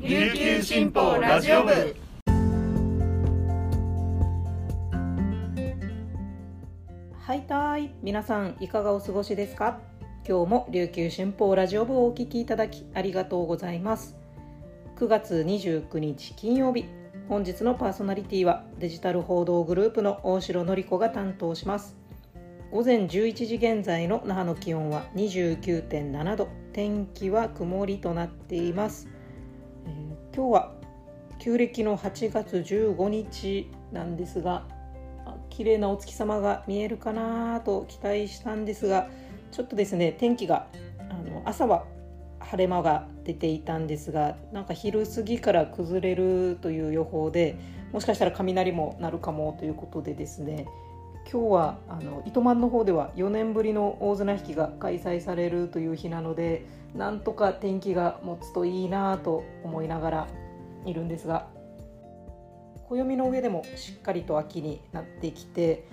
琉球新報ラジオ部。はいたい。皆さんいかがお過ごしですか？今日も琉球新報ラジオ部をお聞きいただきありがとうございます。9月29日金曜日。本日のパーソナリティはデジタル報道グループの大城典子が担当します。午前11時現在の那覇の気温は29.7度。天気は曇りとなっています、えー、今日は旧暦の8月15日なんですが綺麗なお月様が見えるかなと期待したんですがちょっとですね天気があの朝は晴れ間が出ていたんですがなんか昼過ぎから崩れるという予報でもしかしたら雷も鳴るかもということでですね今日はあの糸満の方では4年ぶりの大綱引きが開催されるという日なのでなんとか天気が持つといいなと思いながらいるんですが暦の上でもしっかりと秋になってきて、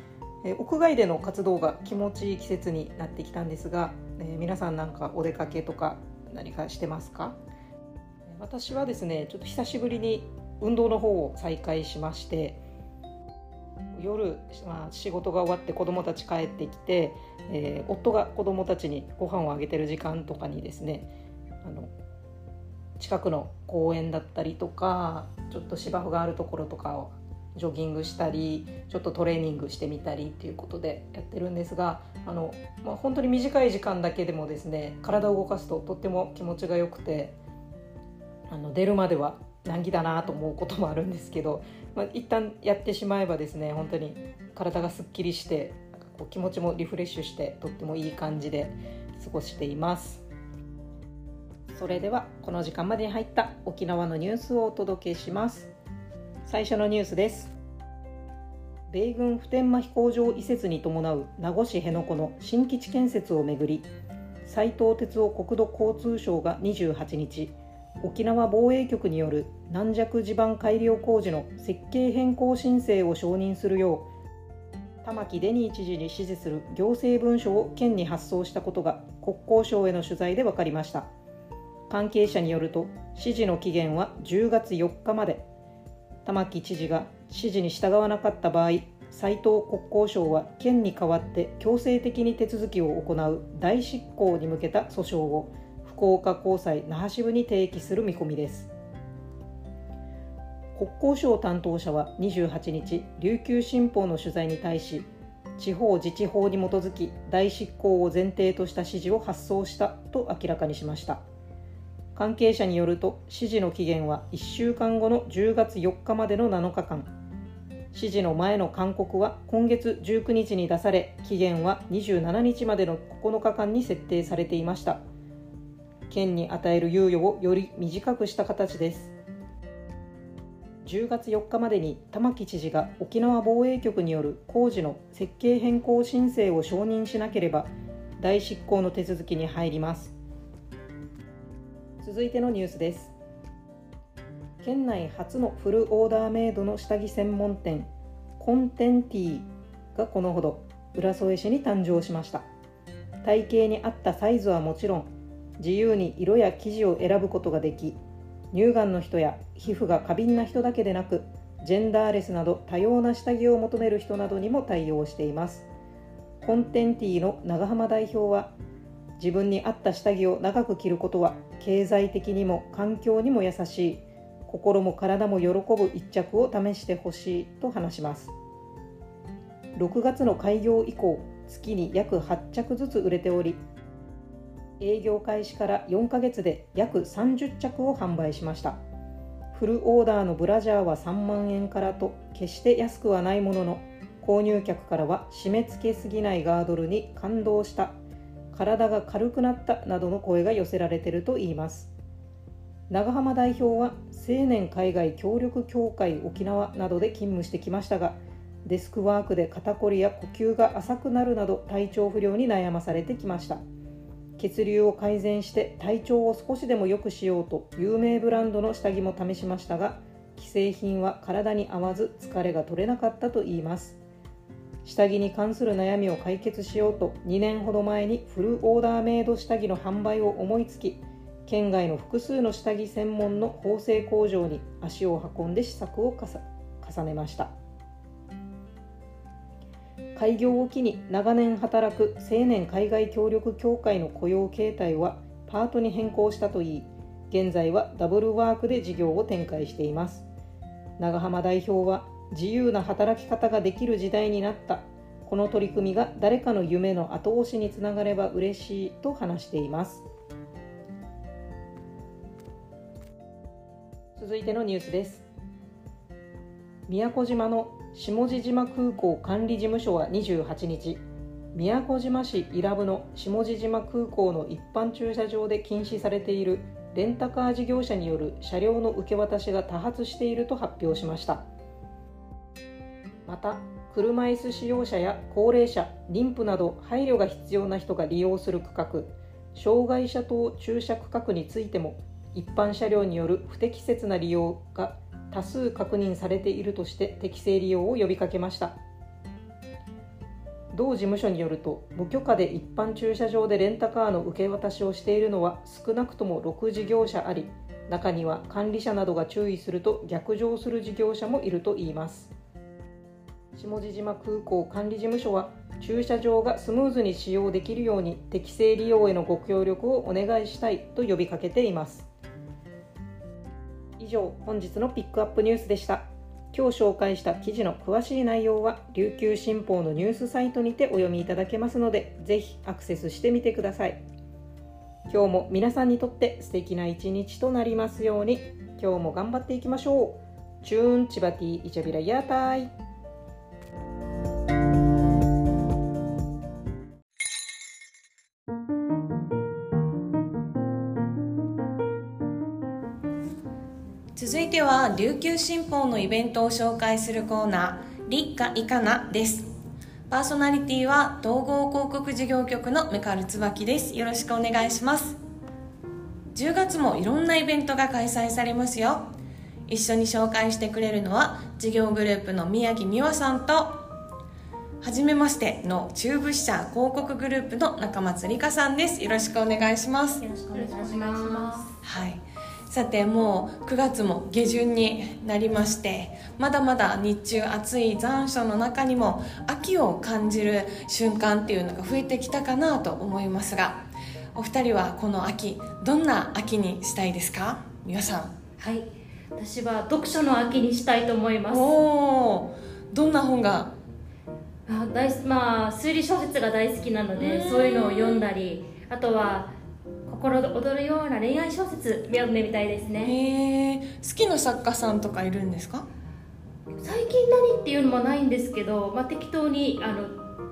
屋外での活動が気持ちいい季節になってきたんですが、えー、皆さんなんかお出かけとか何かしてますか？私はですねちょっと久しぶりに運動の方を再開しまして夜、まあ、仕事が終わって子供たち帰ってきて、えー、夫が子供たちにご飯をあげてる時間とかにですねあの近くの公園だったりとかちょっと芝生があるところとかをジョギングしたりちょっとトレーニングしてみたりっていうことでやってるんですがあの、まあ、本当に短い時間だけでもですね体を動かすととっても気持ちがよくてあの出るまでは難儀だなと思うこともあるんですけど、まあ、一旦やってしまえばですね本当に体がすっきりしてこう気持ちもリフレッシュしてとってもいい感じで過ごしています。それではこの時間までに入った沖縄のニュースをお届けします最初のニュースです米軍普天間飛行場移設に伴う名護市辺野古の新基地建設をめぐり斉藤哲夫国土交通省が28日沖縄防衛局による軟弱地盤改良工事の設計変更申請を承認するよう玉城デニー知事に指示する行政文書を県に発送したことが国交省への取材で分かりました。関係者によると指示の期限は10月4日まで玉城知事が指示に従わなかった場合斉藤国交省は県に代わって強制的に手続きを行う代執行に向けた訴訟を福岡高裁那覇支部に提起する見込みです国交省担当者は28日琉球新報の取材に対し地方自治法に基づき代執行を前提とした指示を発送したと明らかにしました。関係者によると指示の期限は1週間後の10月4日までの7日間指示の前の勧告は今月19日に出され期限は27日までの9日間に設定されていました県に与える猶予をより短くした形です。10月4日までに玉城知事が沖縄防衛局による工事の設計変更申請を承認しなければ代執行の手続きに入ります。続いてのニュースです。県内初のフルオーダーメイドの下着専門店コンテンティーがこのほど浦添市に誕生しました。体型に合ったサイズはもちろん自由に色や生地を選ぶことができ乳がんの人や皮膚が過敏な人だけでなくジェンダーレスなど多様な下着を求める人などにも対応しています。コンテンティーの長浜代表は自分に合った下着を長く着ることは経済的にも環境にも優しい心も体も喜ぶ一着を試してほしいと話します。6月の開業以降月に約8着ずつ売れており営業開始から4ヶ月で約30着を販売しました。フルオーダーのブラジャーは3万円からと決して安くはないものの購入客からは締め付けすぎないガードルに感動した。体が軽くなったなどの声が寄せられているといいます。長浜代表は青年海外協力協会沖縄などで勤務してきましたがデスクワークで肩こりや呼吸が浅くなるなど体調不良に悩まされてきました。血流を改善して体調を少しでも良くしようと有名ブランドの下着も試しましたが既製品は体に合わず疲れが取れなかったといいます。下着に関する悩みを解決しようと2年ほど前にフルオーダーメイド下着の販売を思いつき県外の複数の下着専門の縫製工場に足を運んで試作を重ねました。開業を機に長年働く青年海外協力協会の雇用形態はパートに変更したといい現在はダブルワークで事業を展開しています。長浜代表は自由な働き方ができる時代になった。この取り組みが誰かの夢の後押しにつながれば嬉しいと話しています。続いてのニュースです。宮古島の下地島空港管理事務所は28日宮古島市伊良部の下地島空港の一般駐車場で禁止されているレンタカー事業者による車両の受け渡しが多発していると発表しました。また車椅子使用者や高齢者妊婦など配慮が必要な人が利用する区画障害者等駐車区画についても一般車両による不適切な利用が多数確認されているとして適正利用を呼びかけました。同事務所によると無許可で一般駐車場でレンタカーの受け渡しをしているのは少なくとも6事業者あり中には管理者などが注意すると逆上する事業者もいるといいます。下地島空港管理事務所は駐車場がスムーズに使用できるように適正利用へのご協力をお願いしたいと呼びかけています。以上本日のピックアップニュースでした。今日紹介した記事の詳しい内容は琉球新報のニュースサイトにてお読みいただけますのでぜひアクセスしてみてください。今日も皆さんにとって素敵な一日となりますように今日も頑張っていきましょう。チューンチバティイチャビラヤータイ続いては琉球新報のイベントを紹介するコーナー「立夏いかな」です。パーソナリティは統合広告事業局のメカル椿です。よろしくお願いします。10月もいろんなイベントが開催されますよ。一緒に紹介してくれるのは事業グループの宮城美和さんとはじめましての中部支社広告グループの中松理香さんです。よろしくお願いします。よろしくお願いします。はいさてもう9月も下旬になりましてまだまだ日中暑い残暑の中にも秋を感じる瞬間っていうのが増えてきたかなと思いますがお二人はこの秋どんな秋にしたいですか？皆さん。はい。私は読書の秋にしたいと思います。おおどんな本が？あ大まあ推理小説が大好きなのでそういうのを読んだりあとは心躍るような恋愛小説読んでみたいですね。へえ好きな作家さんとかいるんですか？最近何っていうのもないんですけど、まあ、適当にあの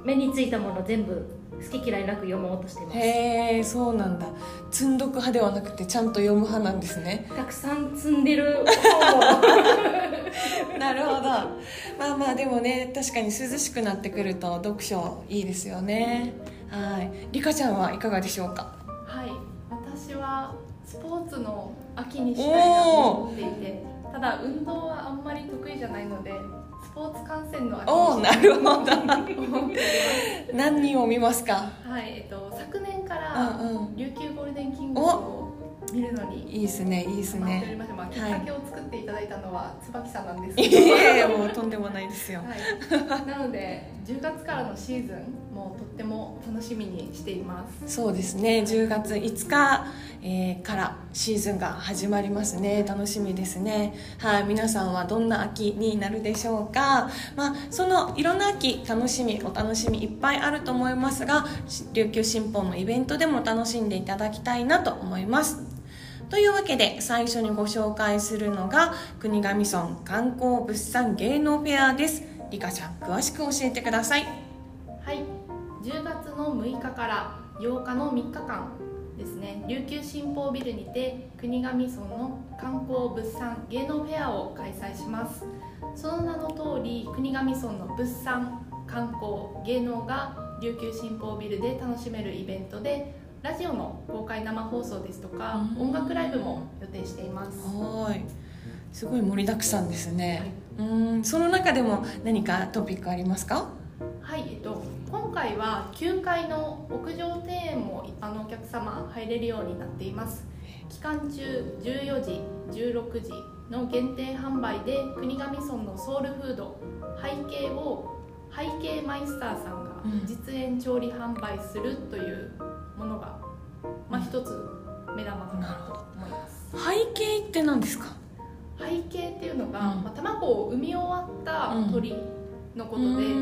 目についたもの全部好き嫌いなく読もうとしてます。へえそうなんだ。積んどく派ではなくてちゃんと読む派なんですね。たくさん積んでる なるほど。まあまあでもね確かに涼しくなってくると読書いいですよね。はい。リカちゃんはいかがでしょうか？はい私はスポーツの秋にしたいなと思っていてただ運動はあんまり得意じゃないのでスポーツ観戦の秋おおになるほど。何人を見ますか？はい、えっと、昨年から琉球ゴールデンキングスを見るのに。いいですねいいですね。まあ、きっかけを作っていただいたのは椿さんなんです。いけど、えいえもうとんでもないですよ。はい、なので10月からのシーズンもとっても楽しみにしています。そうですね10月5日、えーからシーズンが始まりますね。楽しみですね。はい皆さんはどんな秋になるでしょうか。まあそのいろんな秋楽しみお楽しみいっぱいあると思いますがし琉球新報のイベントでも楽しんでいただきたいなと思いますというわけで最初にご紹介するのが国頭村観光物産芸能フェアです。リカちゃん詳しく教えてください。はい、10月の6日から8日の3日間ですね。琉球新報ビルにて国頭村の観光物産芸能フェアを開催します。その名の通り国頭村の物産観光芸能が琉球新報ビルで楽しめるイベントでラジオの公開生放送ですとかうん。音楽ライブも予定しています。はい。すごい盛りだくさんですね、うん。その中でも何かトピックありますか？はい、えっと、今回は9階の屋上庭園も一般のお客様入れるようになっています。期間中14時16時の限定販売で国頭村のソウルフード背景を背景マイスターさんがうん。実演調理販売するというものが、まあ、一つ目玉かなと思います。背景って何ですか？背景っていうのが、うん。まあ、卵を産み終わった鳥のことで、うー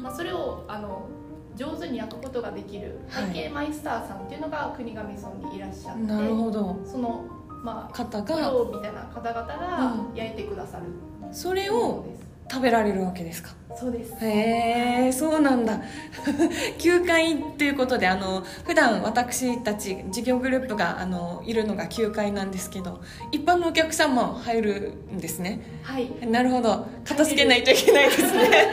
ん。まあ、それをあの上手に焼くことができるはい。背景マイスターさんっていうのが国頭村にいらっしゃって、なるほど。そのまあ方プがロみたいな方々がう焼いてくださるそれを食べられるわけですか？そうです。へえそうなんだ。9階ということであの普段私たち事業グループがあのいるのが9階なんですけど一般のお客さんも入るんですね。はい。なるほど。片付けないといけないですね。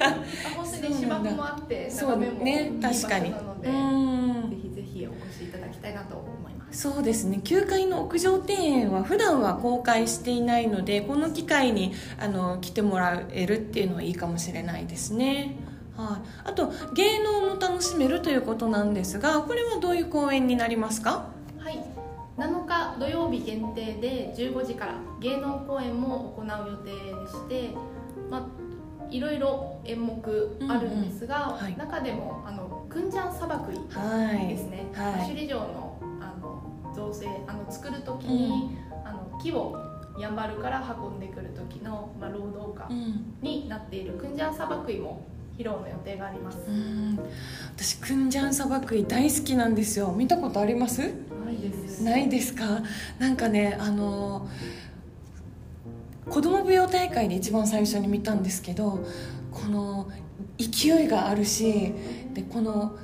あ本当に芝生もあってそうね確かに。うんぜひぜひお越しいただきたいなとそうですね。9階の屋上庭園は普段は公開していないのでこの機会にあの来てもらえるっていうのはいいかもしれないですね。はい、あと芸能も楽しめるということなんですがこれはどういう公演になりますか？はい。7日土曜日限定で15時から芸能公演も行う予定でして、まあ、いろいろ演目あるんですが、うんうんはい。中でもあのクンジャン砂漠はいですね、はい。首里城のあの造成あの作る時に、あの木をやんばるから運んでくる時の、まあ、労働家うん。になっているクンジャン砂漠も披露の予定があります。うん。私クンジャン砂漠イ大好きなんですよ。見たことあります？ないです。ないですか？なんかねあの子供舞踊大会で一番最初に見たんですけどこの勢いがあるしでこの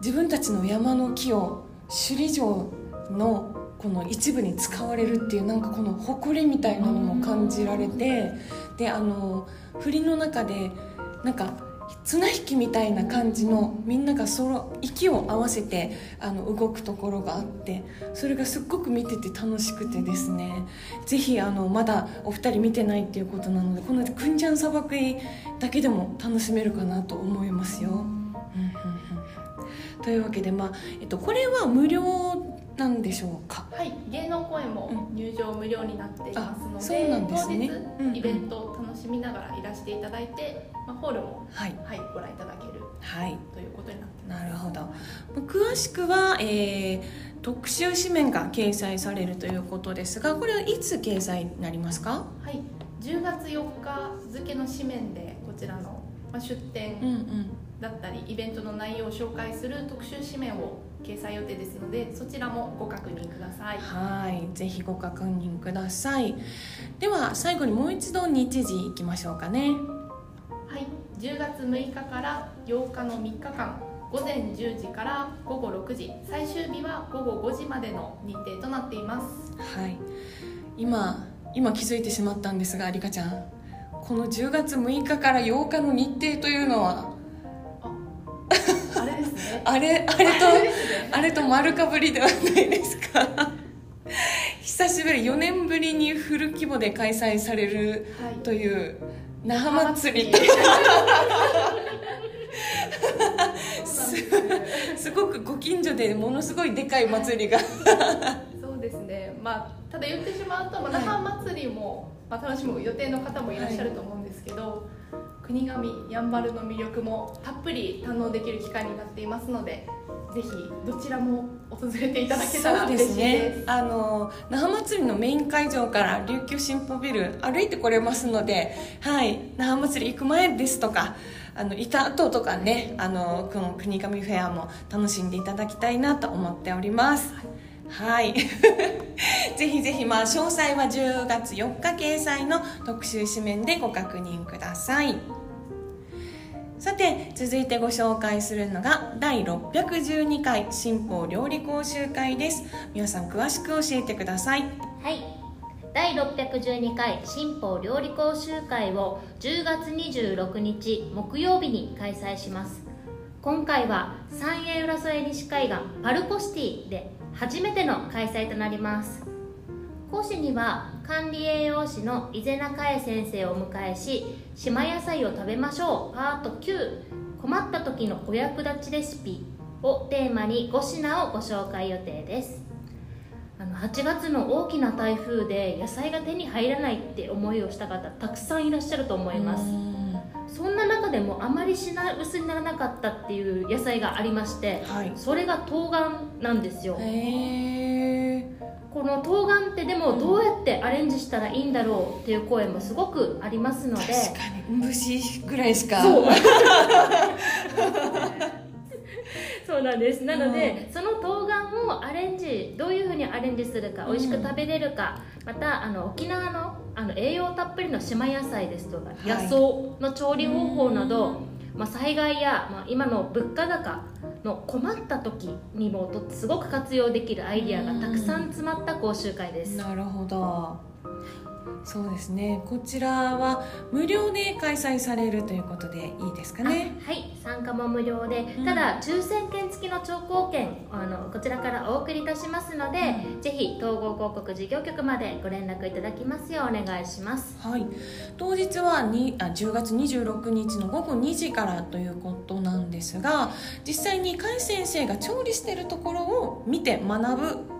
自分たちの山の木を首里城のこの一部に使われるっていうなんかこの誇りみたいなのも感じられてであの振りの中でなんか綱引きみたいな感じのみんながその息を合わせてあの動くところがあってそれがすっごく見てて楽しくてですねぜひあのまだお二人見てないっていうことなのでこのクンジャン砂漠だけでも楽しめるかなと思いますよ。というわけで、まあえっと、これは無料なんでしょうか？はい、芸能公演も入場無料になっていますのあそうで、なんですね。当うんうん。日イベントを楽しみながらいらしていただいて、まあ、ホールも、はい。はい、ご覧いただけるはい。ということになっています。なるほど。まあ詳しくは、えー特集紙面が掲載されるということですがこれはいつ掲載になりますか？はい、10月4日付の紙面でこちらの、まあ、出展うんうんだったりイベントの内容を紹介する特集紙面を掲載予定ですのでそちらもご確認ください。はいぜひご確認ください。では最後にもう一度日時いきましょうかね。はい、10月6日から8日の3日間午前10時から午後6時。最終日は午後5時までの日程となっています。はい。今今気づいてしまったんですがリカちゃん。この10月6日から8日の日程というのはね あれあれとあれですねあれと丸かぶりではないですか。久しぶり4年ぶりにフル規模で開催されるはい。という那覇祭り すすごくご近所でものすごいでかい祭りが。そうですね。まあただ言ってしまうと、那覇祭りも、まあ、楽しむ予定の方もいらっしゃると思うんですけど、国頭やんばるの魅力もたっぷり堪能できる機会になっていますのでぜひどちらも訪れていただけたらそうで嬉しいすねです。あの那覇祭りのメイン会場から琉球新報ビル歩いてこれますのではい那覇祭り行く前ですとかあのいた後とかねあのこの国神フェアも楽しんでいただきたいなと思っております。はい。ぜひぜひまあ詳細は10月4日掲載の特集紙面でご確認くださいさて続いてご紹介するのが第612回新法料理講習会です。皆さん詳しく教えてください。はい。第612回新法料理講習会を10月26日木曜日に開催します。今回は三栄浦添西海岸パルコシティで初めての開催となります。講師には管理栄養士の伊是名香恵先生をお迎えし島野菜を食べましょうパート9困った時のお役立ちレシピをテーマに5品をご紹介予定です。あの8月の大きな台風で野菜が手に入らないって思いをした方たくさんいらっしゃると思います。そんな中でもあまり品薄にならなかったっていう野菜がありまして、はい。それが冬瓜なんですよ。へえこの冬瓜ってでもどうやってアレンジしたらいいんだろうっていう声もすごくありますので。確かに。虫ぐらいしか。そう。そうなんです。なので、その冬瓜をアレンジどういうふうにアレンジするか、うん。美味しく食べれるかまたあの沖縄のあの栄養たっぷりの島野菜ですとか、い。野草の調理方法など、まあ、災害や、まあ、今の物価高の困った時にもとすごく活用できるアイディアがたくさん詰まった講習会です、なるほどそうですね。こちらは無料で開催されるということでいいですかね？あはい。参加も無料で、うん。ただ抽選券付きの聴講券あのこちらからお送りいたしますので、ぜひ統合広告事業局までご連絡いただきますようお願いします。はい、当日はにあ10月26日の午後2時からということなんですが実際に甲斐先生が調理してるところを見て学ぶはい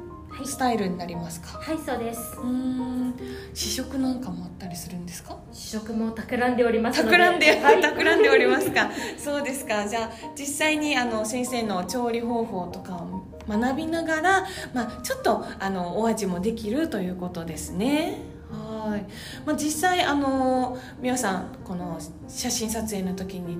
スタイルになりますか、はいそうです。うーん。試食なんかもあったりするんですか？試食も企んでおります企んで、はい。企んでおりますか？そうですか。じゃあ実際にあの先生の調理方法とかを学びながら、まあ、ちょっとあのお味もできるということですね。はい、まあ、実際あの皆さんこの写真撮影の時に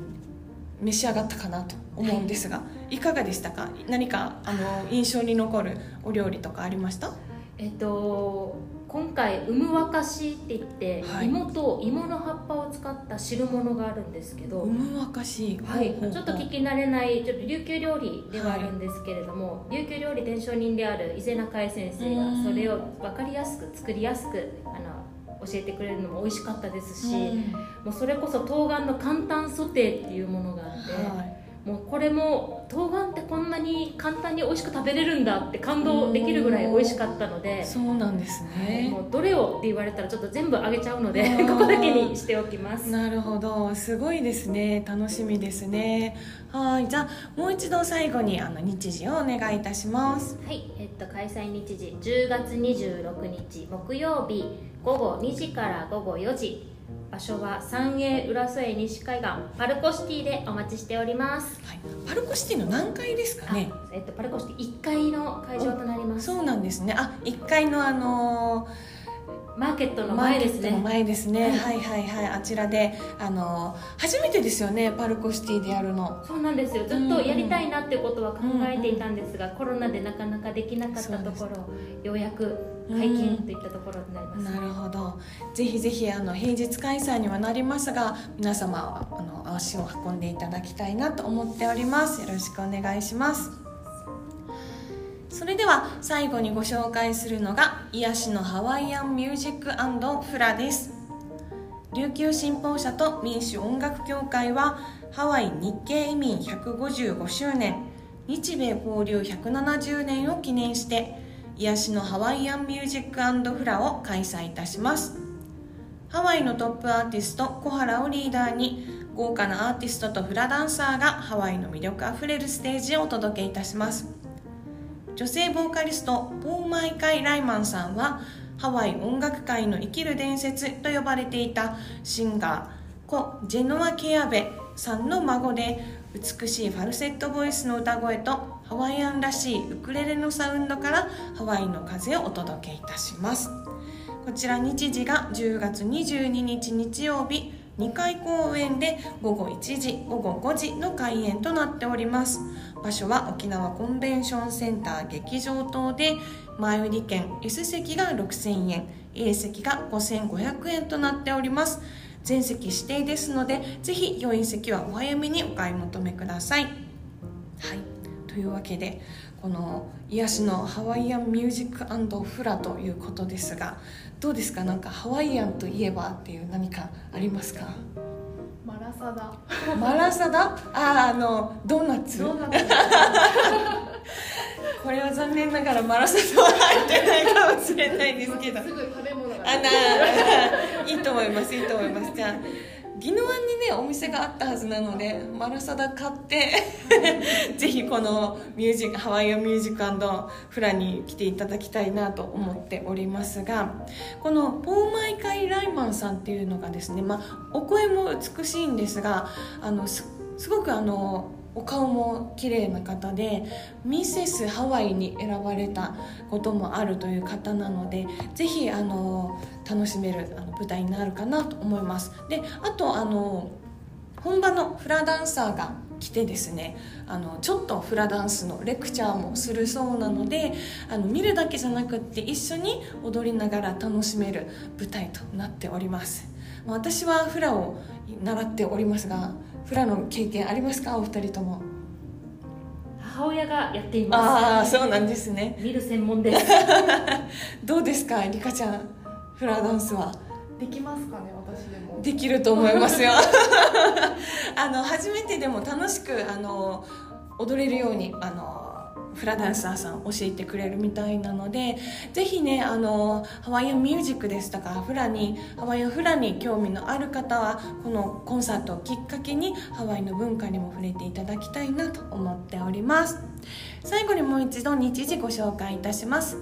召し上がったかなと思うんですが、い、かがでしたか？何かあの印象に残るお料理とかありました？えっと今回「うむわかし」って言って、はい。芋と芋の葉っぱを使った汁物があるんですけど、うむわかし。はい。ちょっと聞き慣れないちょっと琉球料理ではあるんですけれども、琉球料理伝承人である伊勢中井先生がうん。それを分かりやすく作りやすくあの教えてくれるのも美味しかったですし、うん。もうそれこそ冬瓜の簡単ソテーっていうものがあって、はいもうこれも冬瓜ってこんなに簡単に美味しく食べれるんだって感動できるぐらい美味しかったので。そうなんですね。もうどれをって言われたらちょっと全部あげちゃうのでここだけにしておきます。なるほど。すごいですね。楽しみですね。はい。じゃあもう一度最後にあの日時をお願いいたします。はい、えっと、開催日時10月26日木曜日午後2時から午後4時場所は三栄浦添西海岸パルコシティでお待ちしております、はい、パルコシティの何階ですかね？あえっと、パルコシティ1階の会場となります。そうなんですね。あ一1階のあのマーケットーの前ですね。前ですね、はい。はいはいはい。あちらであのー初めてですよねパルコシティでやるの。そうなんですよ。ずっとやりたいなってことは考えていたんですが、コロナでなかなかできなかったところようやく解禁といったところになります、なるほど。ぜひぜひあの平日開催にはなりますが皆様はあの足を運んでいただきたいなと思っております。よろしくお願いします。それでは最後にご紹介するのが癒しのハワイアンミュージックフラです。琉球新報社と民主音楽協会はハワイ日系移民155周年日米交流170年を記念して癒しのハワイアンミュージックフラを開催いたします。ハワイのトップアーティスト小原をリーダーに豪華なアーティストとフラダンサーがハワイの魅力あふれるステージをお届けいたします。女性ボーカリストポーマイカイ・ライマンさんはハワイ音楽界の生きる伝説と呼ばれていたシンガーコ・ジェノア・ケアベさんの孫で美しいファルセットボイスの歌声とハワイアンらしいウクレレのサウンドからハワイの風をお届けいたします。こちら日時が10月22日日曜日2回公演で午後1時午後5時の開演となっております。場所は沖縄コンベンションセンター劇場等で前売り券 S 席が6000円 A 席が5500円となっております。全席指定ですのでぜひ良い席はお早めにお買い求めください。はい。というわけでこの癒しのハワイアンミュージックフラということですがどうですか？なんかハワイアンといえばっていう何かありますか？マラサダ。マラサダ？あーあのドーナツ。ドーナツ。これは残念ながらマラサダは入ってないかもしれないですけど。すぐ食べ物が。あないいと思いますいいと思います。じゃあ宜野湾にねお店があったはずなのでマラサダ買って ぜひこのミュージックハワイアンミュージックフラに来ていただきたいなと思っておりますがこのポーマイカイ・ライマンさんっていうのがですね、まあ、お声も美しいんですがあのすごくあのお顔も綺麗な方でミセスハワイに選ばれたこともあるという方なのでぜひあの楽しめるあの舞台になるかなと思います。であとあの本場のフラダンサーが来てですねあのちょっとフラダンスのレクチャーもするそうなのであの見るだけじゃなくって一緒に踊りながら楽しめる舞台となっております。私はフラを習っておりますがフラの経験ありますか？お二人とも。母親がやっています。ああそうなんですね。見る専門です。どうですか？リカちゃんフラダンスは？できますかね私でも。できると思いますよ。あの初めてでも楽しくあの踊れるようにあのフラダンサーさん教えてくれるみたいなのでぜひねあのハワイアンミュージックですとかフラにハワイアンフラに興味のある方はこのコンサートをきっかけにハワイの文化にも触れていただきたいなと思っております。最後にもう一度日時ご紹介いたします。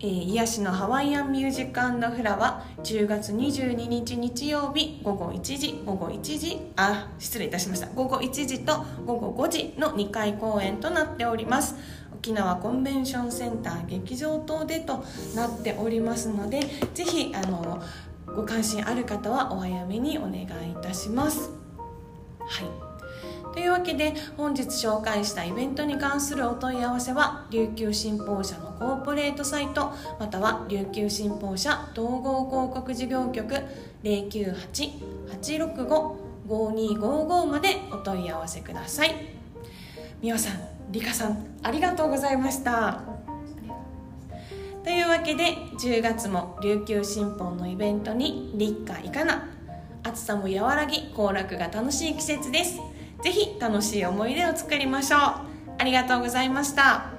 えー、癒しのハワイアンミュージックフラは10月22日日曜日午後1時午後1時あ失礼いたしました。午後1時と午後5時の2回公演となっております。沖縄コンベンションセンター劇場等でとなっておりますのでぜひあのご関心ある方はお早めにお願いいたします。はい。というわけで本日紹介したイベントに関するお問い合わせは琉球新報社のコーポレートサイトまたは琉球新報社統合広告事業局098-865-5255までお問い合わせください。美和さん理香さんありがとうございました。というわけで10月も琉球新報のイベントに立夏いかな。暑さも和らぎ行楽が楽しい季節です。ぜひ楽しい思い出を作りましょう。ありがとうございました。